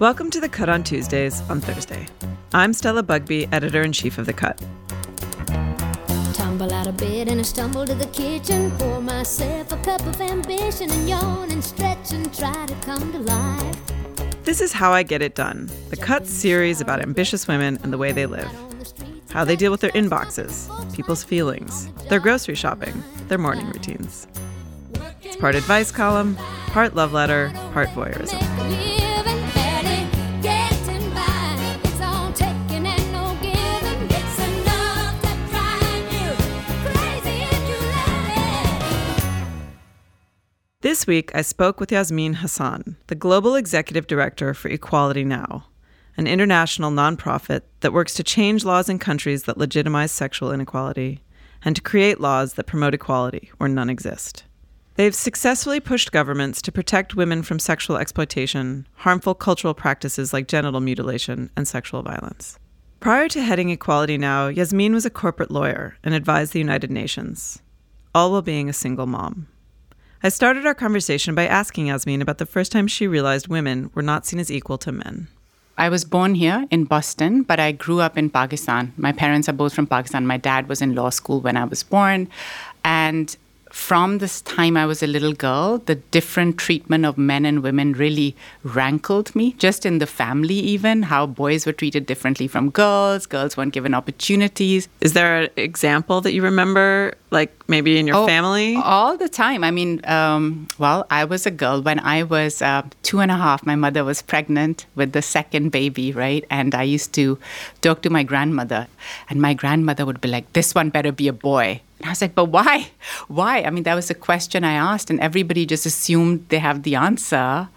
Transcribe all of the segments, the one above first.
Welcome to The Cut on Tuesdays on Thursday. I'm Stella Bugbee, editor in chief of The Cut. Tumble out of bed and I stumble to the kitchen. Pour myself a cup of ambition and yawn and stretch and try to come to life. This is How I Get It Done, the Cut series about ambitious women and the way they live. How they deal with their inboxes, people's feelings, their grocery shopping, their morning routines. It's part advice column, part love letter, part voyeurism. This week, I spoke with Yasmeen Hassan, the Global Executive Director for Equality Now, an international nonprofit that works to change laws in countries that legitimize sexual inequality and to create laws that promote equality where none exist. They've successfully pushed governments to protect women from sexual exploitation, harmful cultural practices like genital mutilation, and sexual violence. Prior to heading Equality Now, Yasmeen was a corporate lawyer and advised the United Nations, all while being a single mom. I started our conversation by asking Yasmeen about the first time she realized women were not seen as equal to men. I was born here in Boston, but I grew up in Pakistan. My parents are both from Pakistan. My dad was in law school when I was born. And from this time I was a little girl, the different treatment of men and women really rankled me, just in the family, even how boys were treated differently from girls, girls weren't given opportunities. Is there an example that you remember, like maybe in your Oh, family? All the time. I mean, um, well, I was a girl. When I was uh, two and a half, my mother was pregnant with the second baby, right? And I used to talk to my grandmother, and my grandmother would be like, This one better be a boy. And I was like, But why? Why? I mean, that was a question I asked, and everybody just assumed they have the answer.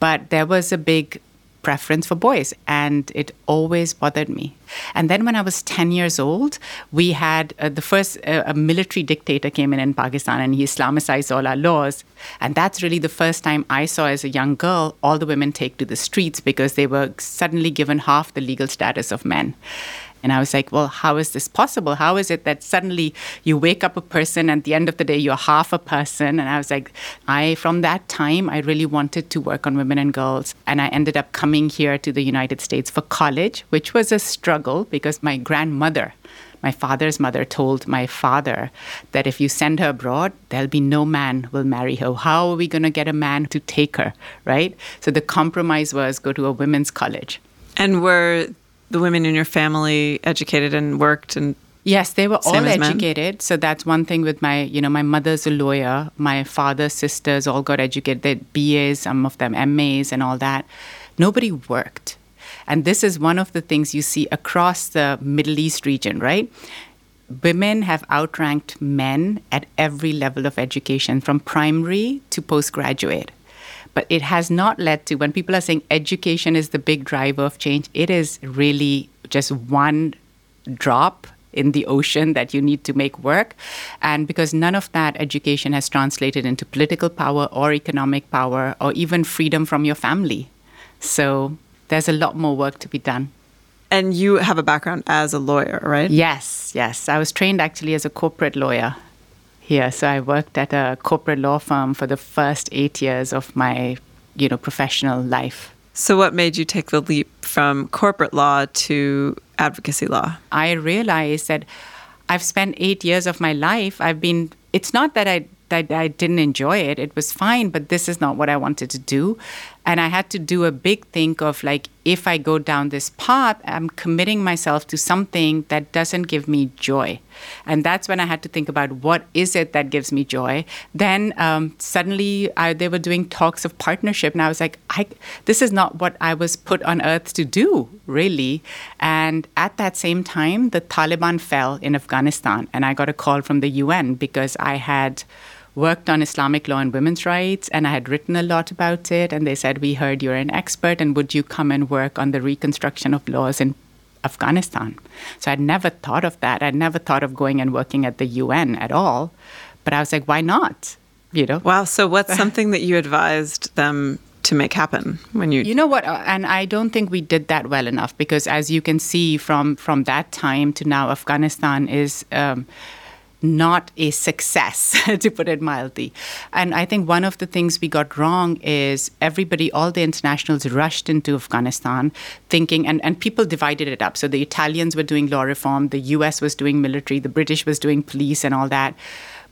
But there was a big preference for boys and it always bothered me and then when i was 10 years old we had uh, the first uh, a military dictator came in in pakistan and he islamicized all our laws and that's really the first time i saw as a young girl all the women take to the streets because they were suddenly given half the legal status of men and I was like, well, how is this possible? How is it that suddenly you wake up a person and at the end of the day you're half a person? And I was like, I, from that time, I really wanted to work on women and girls. And I ended up coming here to the United States for college, which was a struggle because my grandmother, my father's mother told my father that if you send her abroad, there'll be no man will marry her. How are we going to get a man to take her, right? So the compromise was go to a women's college. and were the women in your family educated and worked and Yes, they were Same all as men? educated. So that's one thing with my, you know, my mother's a lawyer. My father's sisters all got educated. They had BAs, some of them MAs and all that. Nobody worked. And this is one of the things you see across the Middle East region, right? Women have outranked men at every level of education, from primary to postgraduate. But it has not led to, when people are saying education is the big driver of change, it is really just one drop in the ocean that you need to make work. And because none of that education has translated into political power or economic power or even freedom from your family. So there's a lot more work to be done. and you have a background as a lawyer, right? Yes, yes. I was trained actually as a corporate lawyer here. So I worked at a corporate law firm for the first eight years of my, you know, professional life. So what made you take the leap from corporate law to advocacy law? I realized that I've spent eight years of my life. I've been. It's not that I that I didn't enjoy it. It was fine, but this is not what I wanted to do. And I had to do a big think of like, if I go down this path, I'm committing myself to something that doesn't give me joy. And that's when I had to think about what is it that gives me joy. Then um, suddenly I, they were doing talks of partnership, and I was like, I, this is not what I was put on earth to do, really. And at that same time, the Taliban fell in Afghanistan, and I got a call from the UN because I had worked on Islamic law and women's rights, and I had written a lot about it. And they said, We heard you're an expert, and would you come and work on the reconstruction of laws in Afghanistan? So I'd never thought of that. I'd never thought of going and working at the UN at all. But I was like, Why not? You know? Wow. So, what's something that you advised them to make happen when you? You know what? uh, And I don't think we did that well enough because, as you can see from from that time to now, Afghanistan is. Um, not a success, to put it mildly. And I think one of the things we got wrong is everybody, all the internationals rushed into Afghanistan thinking, and, and people divided it up. So the Italians were doing law reform, the US was doing military, the British was doing police and all that.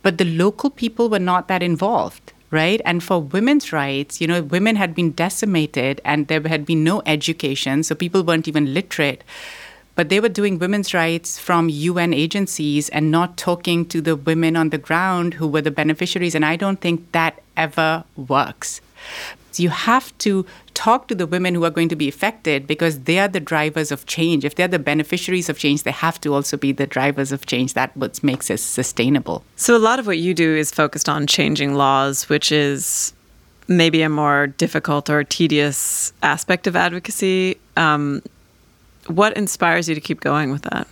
But the local people were not that involved right? And for women's rights, you know, women had been decimated and there had been no education, so people weren't even literate. But they were doing women's rights from UN agencies and not talking to the women on the ground who were the beneficiaries. And I don't think that ever works. You have to talk to the women who are going to be affected because they are the drivers of change. If they're the beneficiaries of change, they have to also be the drivers of change. That's what makes it sustainable. So, a lot of what you do is focused on changing laws, which is maybe a more difficult or tedious aspect of advocacy. Um, what inspires you to keep going with that?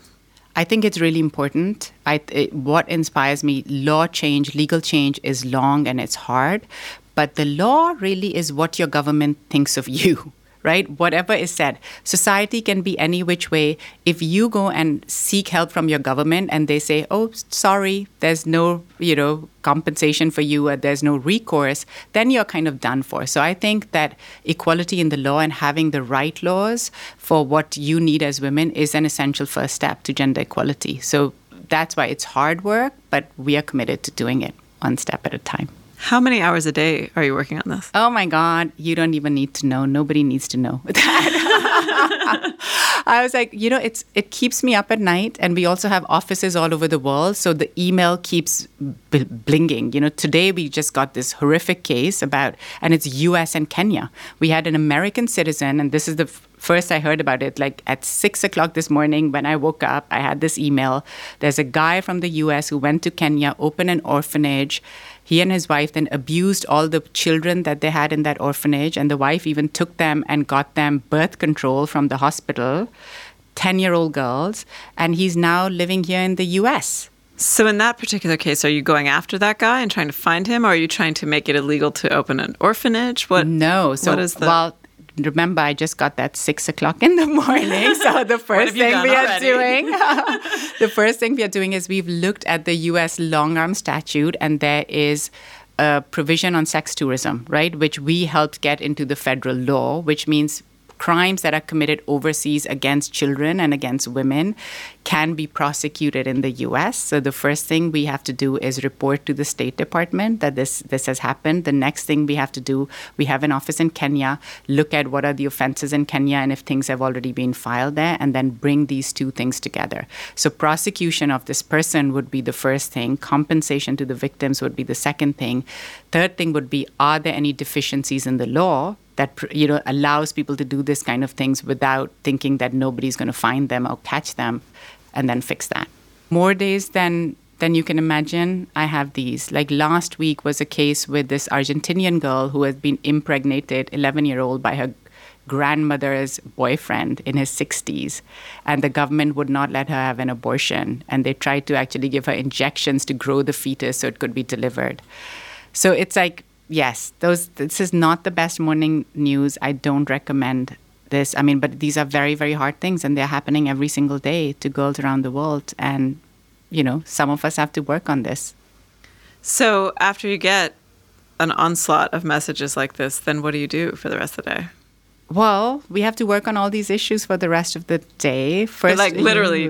I think it's really important. I, it, what inspires me, law change, legal change is long and it's hard, but the law really is what your government thinks of you, right? Whatever is said. Society can be any which way. If you go and seek help from your government and they say, oh, sorry, there's no, you know, compensation for you or there's no recourse, then you're kind of done for. So I think that equality in the law and having the right laws for what you need as women is an essential first step to gender equality. So that's why it's hard work, but we are committed to doing it one step at a time. How many hours a day are you working on this? Oh my God, you don't even need to know. Nobody needs to know that. I was like, you know, it's it keeps me up at night, and we also have offices all over the world, so the email keeps b- blinging. You know, today we just got this horrific case about, and it's U.S. and Kenya. We had an American citizen, and this is the f- first I heard about it, like at six o'clock this morning when I woke up, I had this email. There's a guy from the US who went to Kenya, opened an orphanage. He and his wife then abused all the children that they had in that orphanage, and the wife even took them and got them birth control from the hospital, 10 year old girls, and he's now living here in the US. So, in that particular case, are you going after that guy and trying to find him, or are you trying to make it illegal to open an orphanage? What? No. So, what is the? well, remember, I just got that six o'clock in the morning. So the first thing we are doing, the first thing we are doing is we've looked at the U.S. long arm statute, and there is a provision on sex tourism, right, which we helped get into the federal law, which means crimes that are committed overseas against children and against women can be prosecuted in the US. So the first thing we have to do is report to the State Department that this this has happened. The next thing we have to do, we have an office in Kenya, look at what are the offenses in Kenya and if things have already been filed there and then bring these two things together. So prosecution of this person would be the first thing, compensation to the victims would be the second thing. Third thing would be are there any deficiencies in the law that you know allows people to do this kind of things without thinking that nobody's going to find them or catch them and then fix that. More days than than you can imagine i have these. Like last week was a case with this argentinian girl who has been impregnated 11 year old by her grandmother's boyfriend in his 60s and the government would not let her have an abortion. And they tried to actually give her injections to grow the fetus so it could be delivered. So it's like yes, those this is not the best morning news. I don't recommend this. I mean, but these are very very hard things and they're happening every single day to girls around the world and you know, some of us have to work on this. so, after you get an onslaught of messages like this, then what do you do for the rest of the day? Well, we have to work on all these issues for the rest of the day. First, like literally,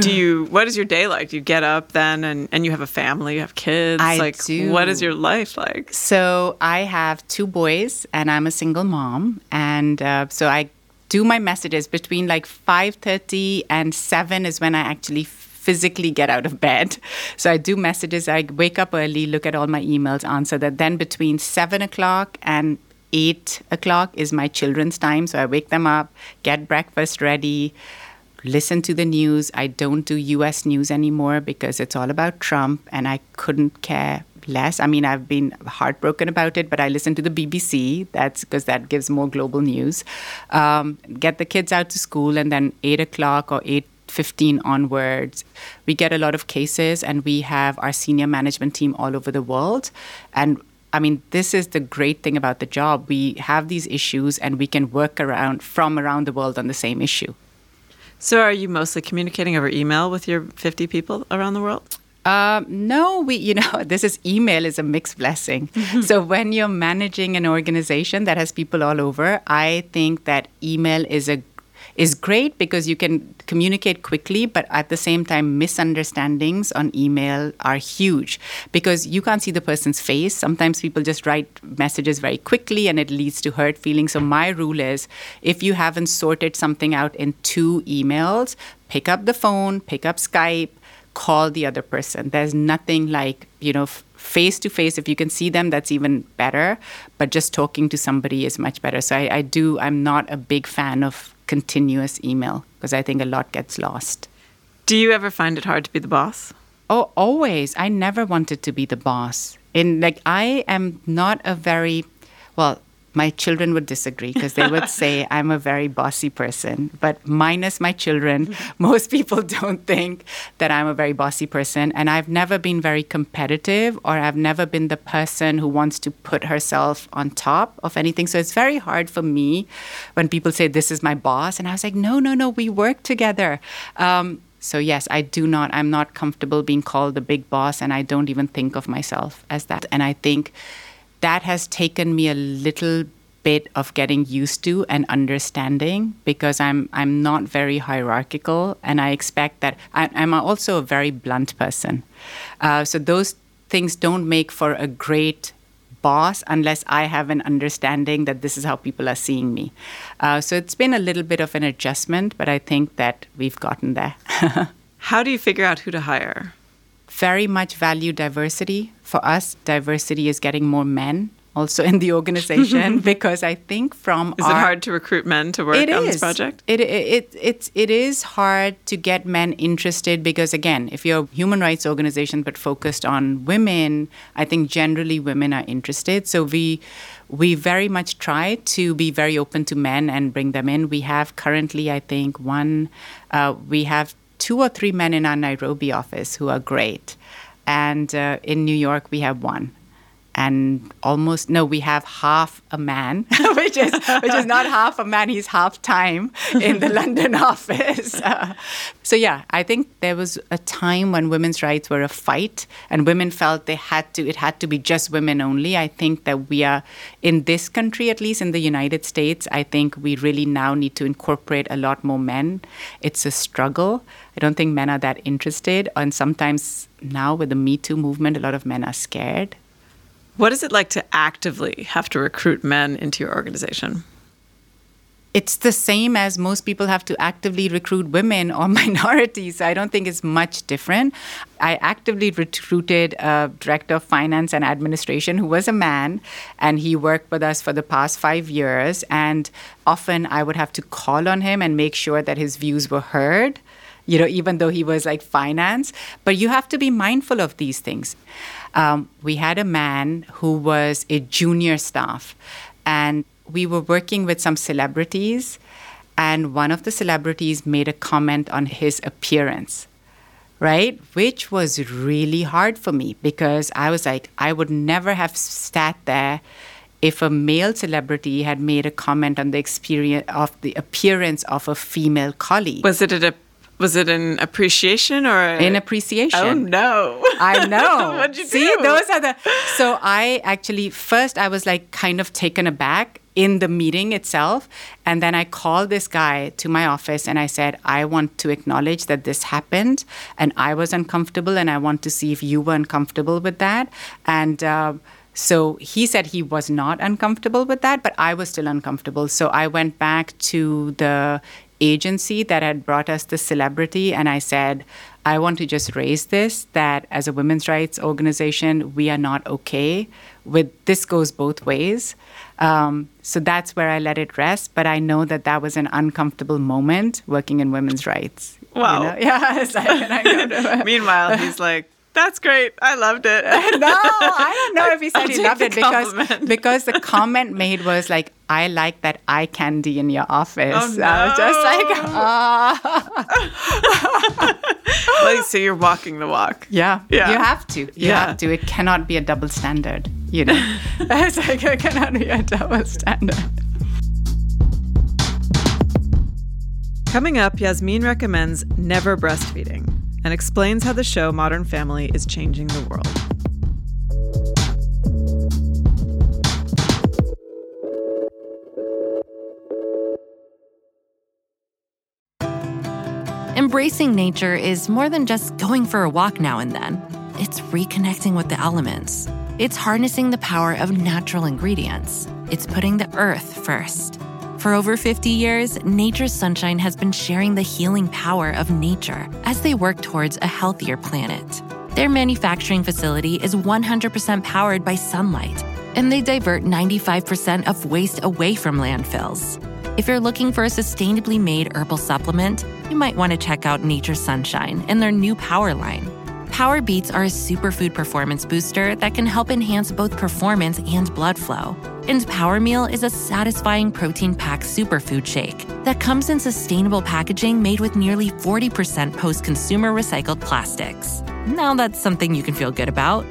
do you? What is your day like? Do you get up then, and and you have a family, you have kids. I like, do. what is your life like? So I have two boys, and I'm a single mom, and uh, so I do my messages between like five thirty and seven is when I actually physically get out of bed. So I do messages. I wake up early, look at all my emails, answer that. Then between seven o'clock and eight o'clock is my children's time. So I wake them up, get breakfast ready, listen to the news. I don't do US news anymore because it's all about Trump and I couldn't care less. I mean, I've been heartbroken about it, but I listen to the BBC. That's because that gives more global news. Um, get the kids out to school and then eight o'clock or eight 15 onwards. We get a lot of cases, and we have our senior management team all over the world. And I mean, this is the great thing about the job. We have these issues, and we can work around from around the world on the same issue. So, are you mostly communicating over email with your 50 people around the world? Um, no, we, you know, this is email is a mixed blessing. so when you're managing an organization that has people all over, I think that email is a is great because you can communicate quickly, but at the same time, misunderstandings on email are huge because you can't see the person's face. Sometimes people just write messages very quickly and it leads to hurt feelings. So, my rule is if you haven't sorted something out in two emails, pick up the phone, pick up Skype, call the other person. There's nothing like, you know, face to face. If you can see them, that's even better. But just talking to somebody is much better. So I, I do, I'm not a big fan of continuous email because I think a lot gets lost. Do you ever find it hard to be the boss? Oh, always. I never wanted to be the boss. In like, I am not a very, well, my children would disagree because they would say I'm a very bossy person. But minus my children, most people don't think that I'm a very bossy person. And I've never been very competitive or I've never been the person who wants to put herself on top of anything. So it's very hard for me when people say, This is my boss. And I was like, No, no, no, we work together. Um, so yes, I do not. I'm not comfortable being called the big boss, and I don't even think of myself as that. And I think that has taken me a little bit of getting used to and understanding because I'm I'm not very hierarchical, and I expect that I, I'm also a very blunt person. Uh, so those things don't make for a great boss unless I have an understanding that this is how people are seeing me. Uh, so it's been a little bit of an adjustment, but I think that we've gotten there. How do you figure out who to hire? Very much value diversity. For us, diversity is getting more men also in the organization because I think from Is our, it hard to recruit men to work on this is. project? It, it, it, it's, it is hard to get men interested because, again, if you're a human rights organization but focused on women, I think generally women are interested. So we, we very much try to be very open to men and bring them in. We have currently, I think, one, uh, we have two or three men in our Nairobi office who are great. And uh, in New York, we have one and almost no we have half a man which is which is not half a man he's half time in the london office. So yeah i think there was a time when women's rights were a fight and women felt they had to it had to be just women only. I think that we are in this country at least in the united states i think we really now need to incorporate a lot more men. It's a struggle. I don't think men are that interested. And sometimes now with the me too movement a lot of men are scared What is it like to actively have to recruit men into your organization? it's the same as most people have to actively recruit women or minorities. I don't think it's much different. I actively recruited a director of finance and administration who was a man, and he worked with us for the past five years. And often I would have to call on him and make sure that his views were heard. You know, even though he was like finance, but you have to be mindful of these things. Um, we had a man who was a junior staff, and we were working with some celebrities, and one of the celebrities made a comment on his appearance, right? Which was really hard for me because I was like, I would never have sat there if a male celebrity had made a comment on the experience of the appearance of a female colleague. Was it a was it an appreciation or a, in appreciation. Oh no! I know. What'd you See, do? those are the. So I actually first I was like kind of taken aback. in the meeting itself. And then I called this guy to my office and I said, I want to acknowledge that this happened and I was uncomfortable and I want to see if you were uncomfortable with that. And uh, so he said he was not uncomfortable with that, but I was still uncomfortable. So I went back to the agency that had brought us the celebrity and I said, I want to just raise this that as a women's rights organization, we are not okay with this goes both ways. Um, so that's where I let it rest. But I know that that was an uncomfortable moment working in women's rights. you Wow. know? Yeah. Like, and I go to- Meanwhile, he's like, "That's great. I loved it." no, I don't know if he said I'll he loved it because compliment. because the comment made was like, "I like that eye candy in your office." Oh, I was just like, no. ah, like, so you're walking the walk. yeah, Yeah. you have to, you Yeah. have to. It cannot be a double standard, you know. it's like it cannot be a double standard. Coming up, Yasmeen recommends never breastfeeding and explains how the show Modern Family is changing the world. Embracing nature is more than just going for a walk now and then. It's reconnecting with the elements. It's harnessing the power of natural ingredients. It's putting the earth first. For over 50 years, Nature's Sunshine has been sharing the healing power of nature as they work towards a healthier planet. Their manufacturing facility is 100% powered by sunlight, and they divert 95% of waste away from landfills. If you're looking for a sustainably made herbal supplement, you might want to check out Nature's Sunshine and their new Power line. Power Beats are a superfood performance booster that can help enhance both performance and blood flow. And Power Meal is a satisfying protein packed superfood shake that comes in sustainable packaging made with nearly 40% post consumer recycled plastics. Now that's something you can feel good about.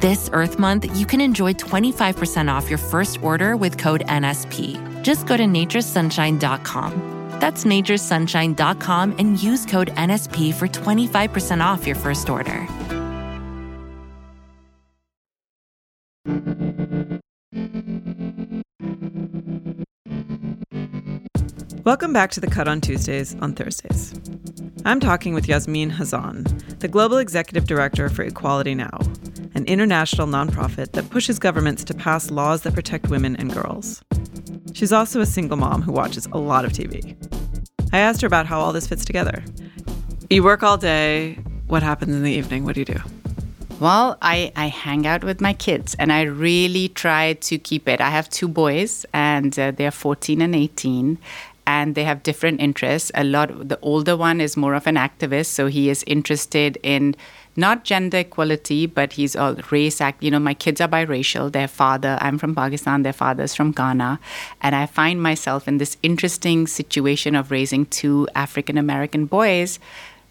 This Earth Month, you can enjoy 25% off your first order with code NSP. Just go to naturesunshine.com. That's naturesunshine.com and use code NSP for 25% off your first order. Welcome back to the Cut on Tuesdays on Thursdays. I'm talking with Yasmeen Hassan, the Global Executive Director for Equality Now, an international nonprofit that pushes governments to pass laws that protect women and girls. She's also a single mom who watches a lot of TV. I asked her about how all this fits together. You work all day. What happens in the evening? What do you do? Well, I, I hang out with my kids and I really try to keep it. I have two boys and uh, they're 14 and 18 and they have different interests. A lot the older one is more of an activist, so he is interested in not gender equality, but he's all race act. You know, my kids are biracial. Their father, I'm from Pakistan, their father's from Ghana. And I find myself in this interesting situation of raising two African American boys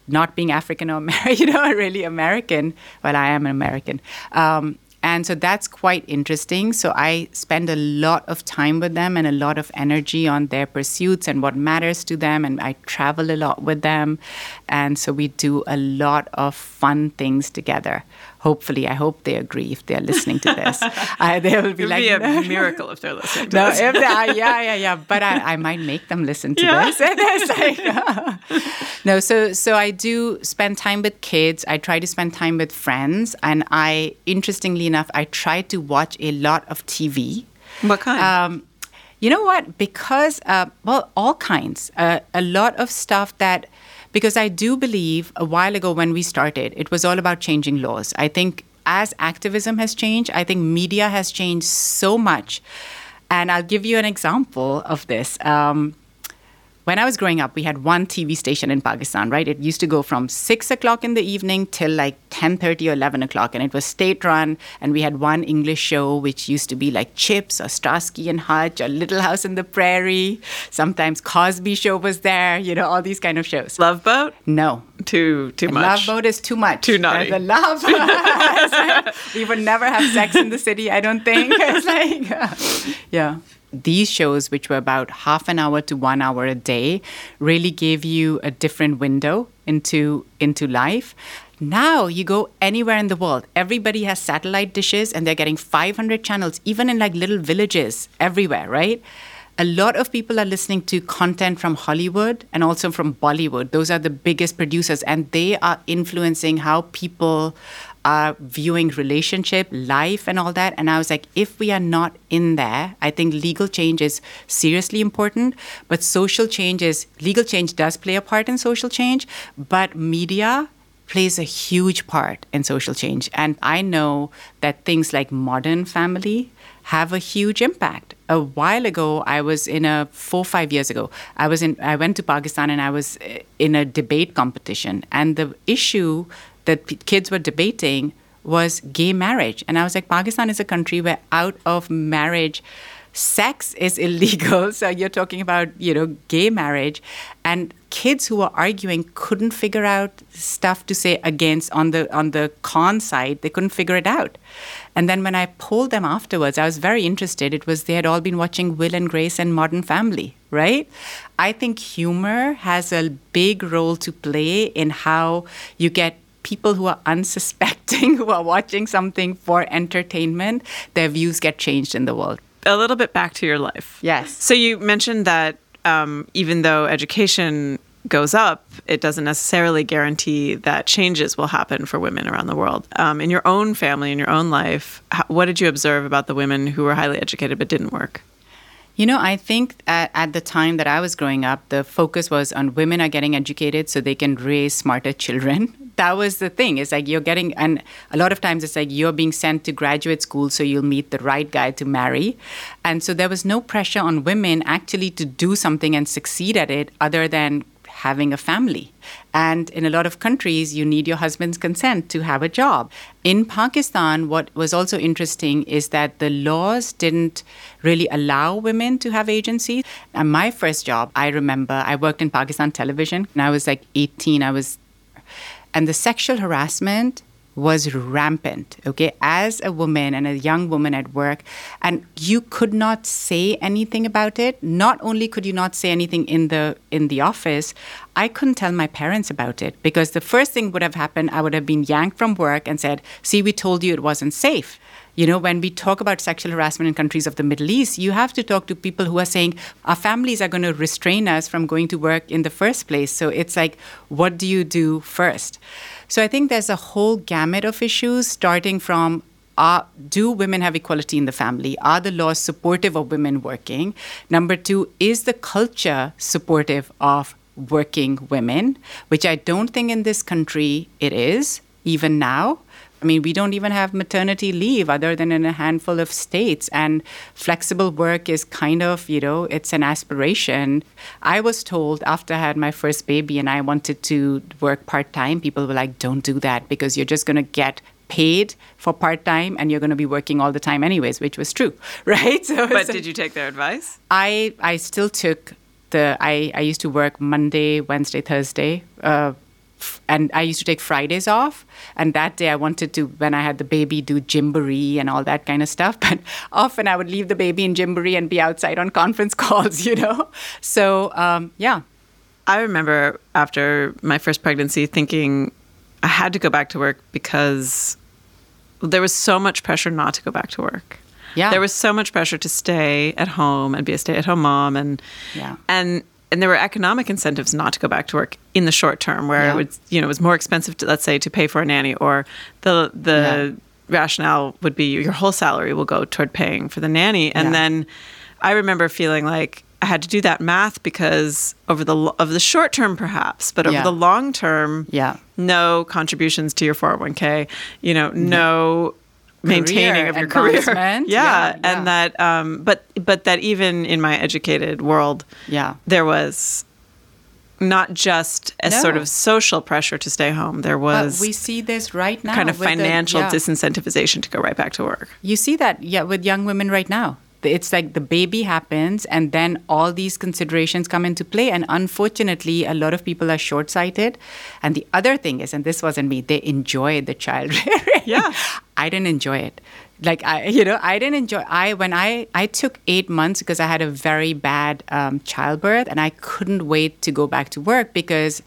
not being African or American, you know, really American. Well, I am an American. Um, and so that's quite interesting. So I spend a lot of time with them and a lot of energy on their pursuits and what matters to them. And I travel a lot with them. And so we do a lot of fun things together. Hopefully, I hope they agree if they're listening to this. I, they will be It'd like, be a "No." miracle if they're listening to No, this. if they, are, yeah, yeah, yeah. But I, I might make them listen to Yeah. this. And it's like, no, so so I do spend time with kids. I try to spend time with friends, and I, interestingly enough, I try to watch a lot of TV. What kind? Um, you know what? Because, uh, well, all kinds. Uh, a lot of stuff that, because I do believe a while ago when we started, it was all about changing laws. I think as activism has changed, I think media has changed so much. And I'll give you an example of this. Um, when I was growing up, we had one TV station in Pakistan, right? It used to go from six o'clock in the evening till like ten thirty or eleven o'clock, and it was state-run. And we had one English show which used to be like CHiPs or Starsky and Hutch or Little House in the Prairie. Sometimes Cosby Show was there. You know, all these kind of shows. Love Boat? No, Too too much. Love Boat is too much. Too naughty. The love. we would never have sex in the city, I don't think. It's like, yeah. These shows, which were about half an hour to one hour a day, really gave you a different window into into life. Now you go anywhere in the world, everybody has satellite dishes and they're getting 500 channels, even in like little villages everywhere, right? A lot of people are listening to content from Hollywood and also from Bollywood. Those are the biggest producers, and they are influencing how people are viewing relationship, life, and all that. And I was like, if we are not in there, I think legal change is seriously important. But social change is legal change does play a part in social change, but media plays a huge part in social change. And I know that things like Modern Family have a huge impact. A while ago, I was in a four five years ago. I was in. I went to Pakistan and I was eh, in a debate competition, and the issue that kids were debating was gay marriage, and I was like, Pakistan is a country where out of marriage sex is illegal. So you're talking about you know gay marriage. And kids who were arguing couldn't figure out stuff to say against on the on the con side. They couldn't figure it out. And then when i polled them afterwards i was very interested. It was they had all been watching will and grace and modern family right? I think humor has a big role to play in how you get people who are unsuspecting who are watching something for entertainment their views get changed in the world A little bit back to your life. Yes. So you mentioned that um, even though education goes up, it doesn't necessarily guarantee that changes will happen for women around the world. Um, in your own family, in your own life, how, what did you observe about the women who were highly educated but didn't work? You know, I think at, at the time that I was growing up, the focus was on women are getting educated so they can raise smarter children. That was the thing. It's like you're getting, and a lot of times it's like you're being sent to graduate school so you'll meet the right guy to marry. And so there was no pressure on women actually to do something and succeed at it other than having a family. And in a lot of countries, you need your husband's consent to have a job. In Pakistan, what was also interesting is that the laws didn't really allow women to have agency. And my first job, I remember, I worked in Pakistan television and I was like 18. I was, and the sexual harassment was rampant okay? As a woman and a young woman at work and you could not say anything about it. Not only could you not say anything in the in the office i couldn't tell my parents about it because the first thing would have happened i would have been yanked from work and said see we told you it wasn't safe you know, when we talk about sexual harassment in countries of the Middle East, you have to talk to people who are saying our families are going to restrain us from going to work in the first place. So it's like, what do you do first? So I think there's a whole gamut of issues starting from are, do women have equality in the family? Are the laws supportive of women working? Number two, is the culture supportive of working women? Which I don't think in this country it is, even now. I mean, we don't even have maternity leave other than in a handful of states. And flexible work is kind of, you know, it's an aspiration. I was told after I had my first baby and I wanted to work part time, people were like, don't do that because you're just going to get paid for part time and you're going to be working all the time anyways, which was true, right? So, But so did you take their advice? I I still took the I I used to work Monday, Wednesday, Thursday. Uh, and I used to take Fridays off. And that day I wanted to, when I had the baby, do gymboree and all that kind of stuff. But often I would leave the baby in gymboree and be outside on conference calls, you know? So, um, yeah. I remember after my first pregnancy thinking I had to go back to work because there was so much pressure not to go back to work. Yeah. There was so much pressure to stay at home and be a stay-at-home mom and Yeah. and and there were economic incentives not to go back to work in the short term where Yeah. it would you know it was more expensive to let's say to pay for a nanny or the the rationale would be your whole salary will go toward paying for the nanny and Yeah. then I remember feeling like I had to do that math because over the of the short term perhaps but over Yeah. the long term Yeah. no contributions to your 401k you know no maintaining of your career yeah, Yeah, yeah. and that um but but that even in my educated world Yeah. there was not just a No. sort of social pressure to stay home there But was we see this right now. kind of with the- financial yeah. disincentivization to go right back to work You see that, yeah, with young women right now. It's like the baby happens, and then all these considerations come into play. And unfortunately, a lot of people are short sighted. And the other thing is, and this wasn't me, they enjoy the child rearing. Yeah. I didn't enjoy it. Like I, you know, I didn't enjoy. I when I I took eight months because I had a very bad um, childbirth, and I couldn't wait to go back to work because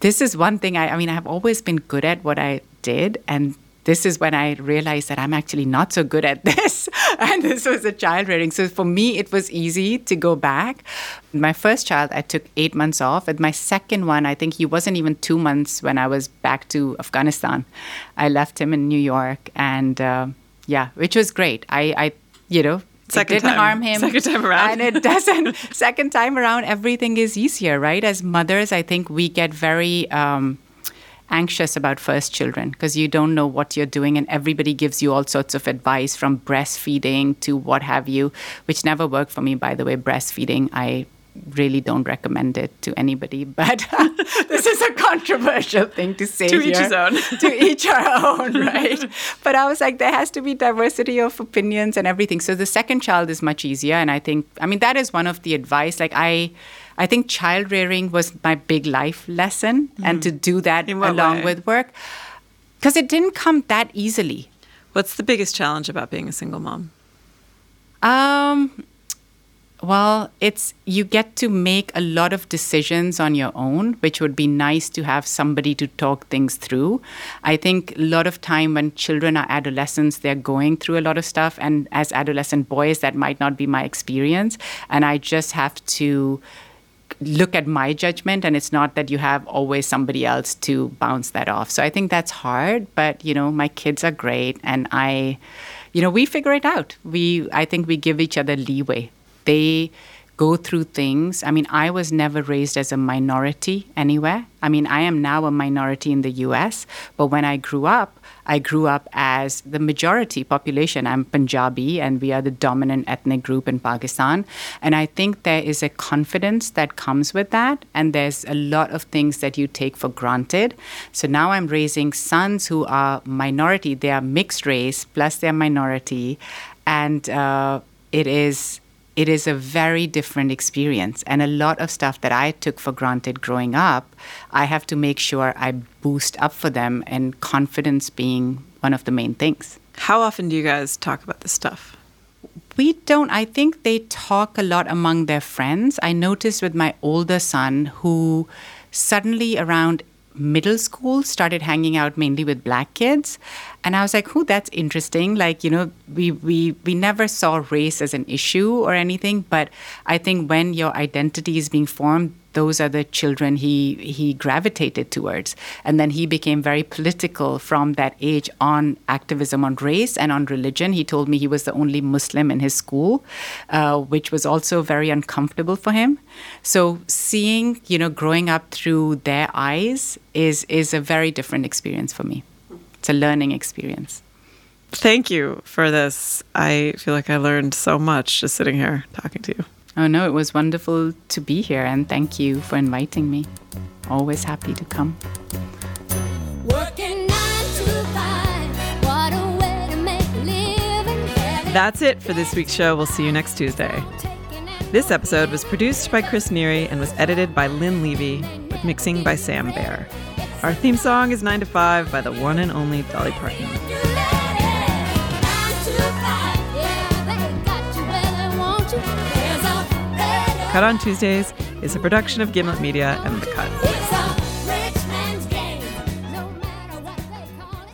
this is one thing I, I mean, I've always been good at what I did. And this is when I realized that I'm actually not so good at this. and this was a child rearing. So for me, it was easy to go back. My first child, I took eight months off. And my second one, I think he wasn't even two months when I was back to Afghanistan. I left him in New York. And uh, yeah, which was great. I, I you know, Second it didn't time. harm him. Second time around. And it doesn't. second time around, everything is easier, right? As mothers, I think we get very um, anxious about first children because you don't know what you're doing, and everybody gives you all sorts of advice from breastfeeding to what have you, which never worked for me, by the way. Breastfeeding, I really don't recommend it to anybody, but this is a controversial thing to say. To each his own. to each our own, right? But I was like, there has to be diversity of opinions and everything. So the second child is much easier, and I think, I mean, that is one of the advice. Like I, I think child rearing was my big life lesson, and to do that along way? with work, because it didn't come that easily. What's the biggest challenge about being a single mom? Um, well, it's you get to make a lot of decisions on your own, which would be nice to have somebody to talk things through. I think a lot of time when children are adolescents, they're going through a lot of stuff, and as adolescent boys, that might not be my experience, and I just have to look at my judgment and it's not that you have always somebody else to bounce that off. So i think that's hard but you know my kids are great and i you know we figure it out. We i think we give each other leeway they go through things i mean i was never raised as a minority anywhere i mean i am now a minority in the us but when i grew up I grew up as the majority population. I'm Punjabi, and we are the dominant ethnic group in Pakistan. And I think there is a confidence that comes with that, and there's a lot of things that you take for granted. So now I'm raising sons who are minority. They are mixed race, plus they're minority, and uh, it is it is a very different experience. And a lot of stuff that I took for granted growing up, I have to make sure I boost up for them, and confidence being one of the main things. How often do you guys talk about this stuff? We don't, I think they talk a lot among their friends. I noticed with my older son, who suddenly around middle school started hanging out mainly with black kids and i was like oh that's interesting. Like you know we we we never saw race as an issue or anything but i think when your identity is being formed those are the children he he gravitated towards. And then he became very political from that age on activism on race and on religion. He told me he was the only muslim in his school uh, which was also very uncomfortable for him. So seeing you know growing up through their eyes is is a very different experience for me it's a learning experience Thank you for this. I feel like I learned so much just sitting here talking to you. oh no it was wonderful to be here and thank you for inviting me always happy to come Working nine to five. What a way to make a living. That's it for this week's show. We'll see you next Tuesday. This episode was produced by Chris Neary and was edited by Lynn Levy, with mixing by Sam Bair. Our theme song is 9 to 5 by the one and only Dolly Parton. Cut on Tuesdays is a production of Gimlet Media and The Cut. It's a rich man's game, no matter what they call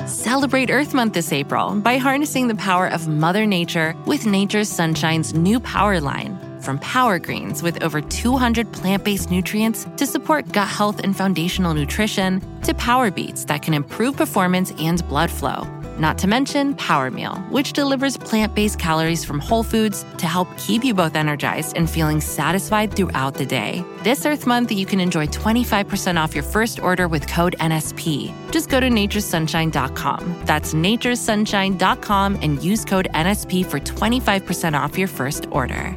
it. Celebrate Earth Month this April by harnessing the power of Mother Nature with Nature's Sunshine's new power line. From Power Greens with over 200 plant based nutrients to support gut health and foundational nutrition, to Power Beats that can improve performance and blood flow. Not to mention Power Meal, which delivers plant based calories from whole foods to help keep you both energized and feeling satisfied throughout the day. This Earth Month, you can enjoy 25% off your first order with code NSP. Just go to naturesunshine.com. That's naturesunshine.com and use code NSP for 25% off your first order.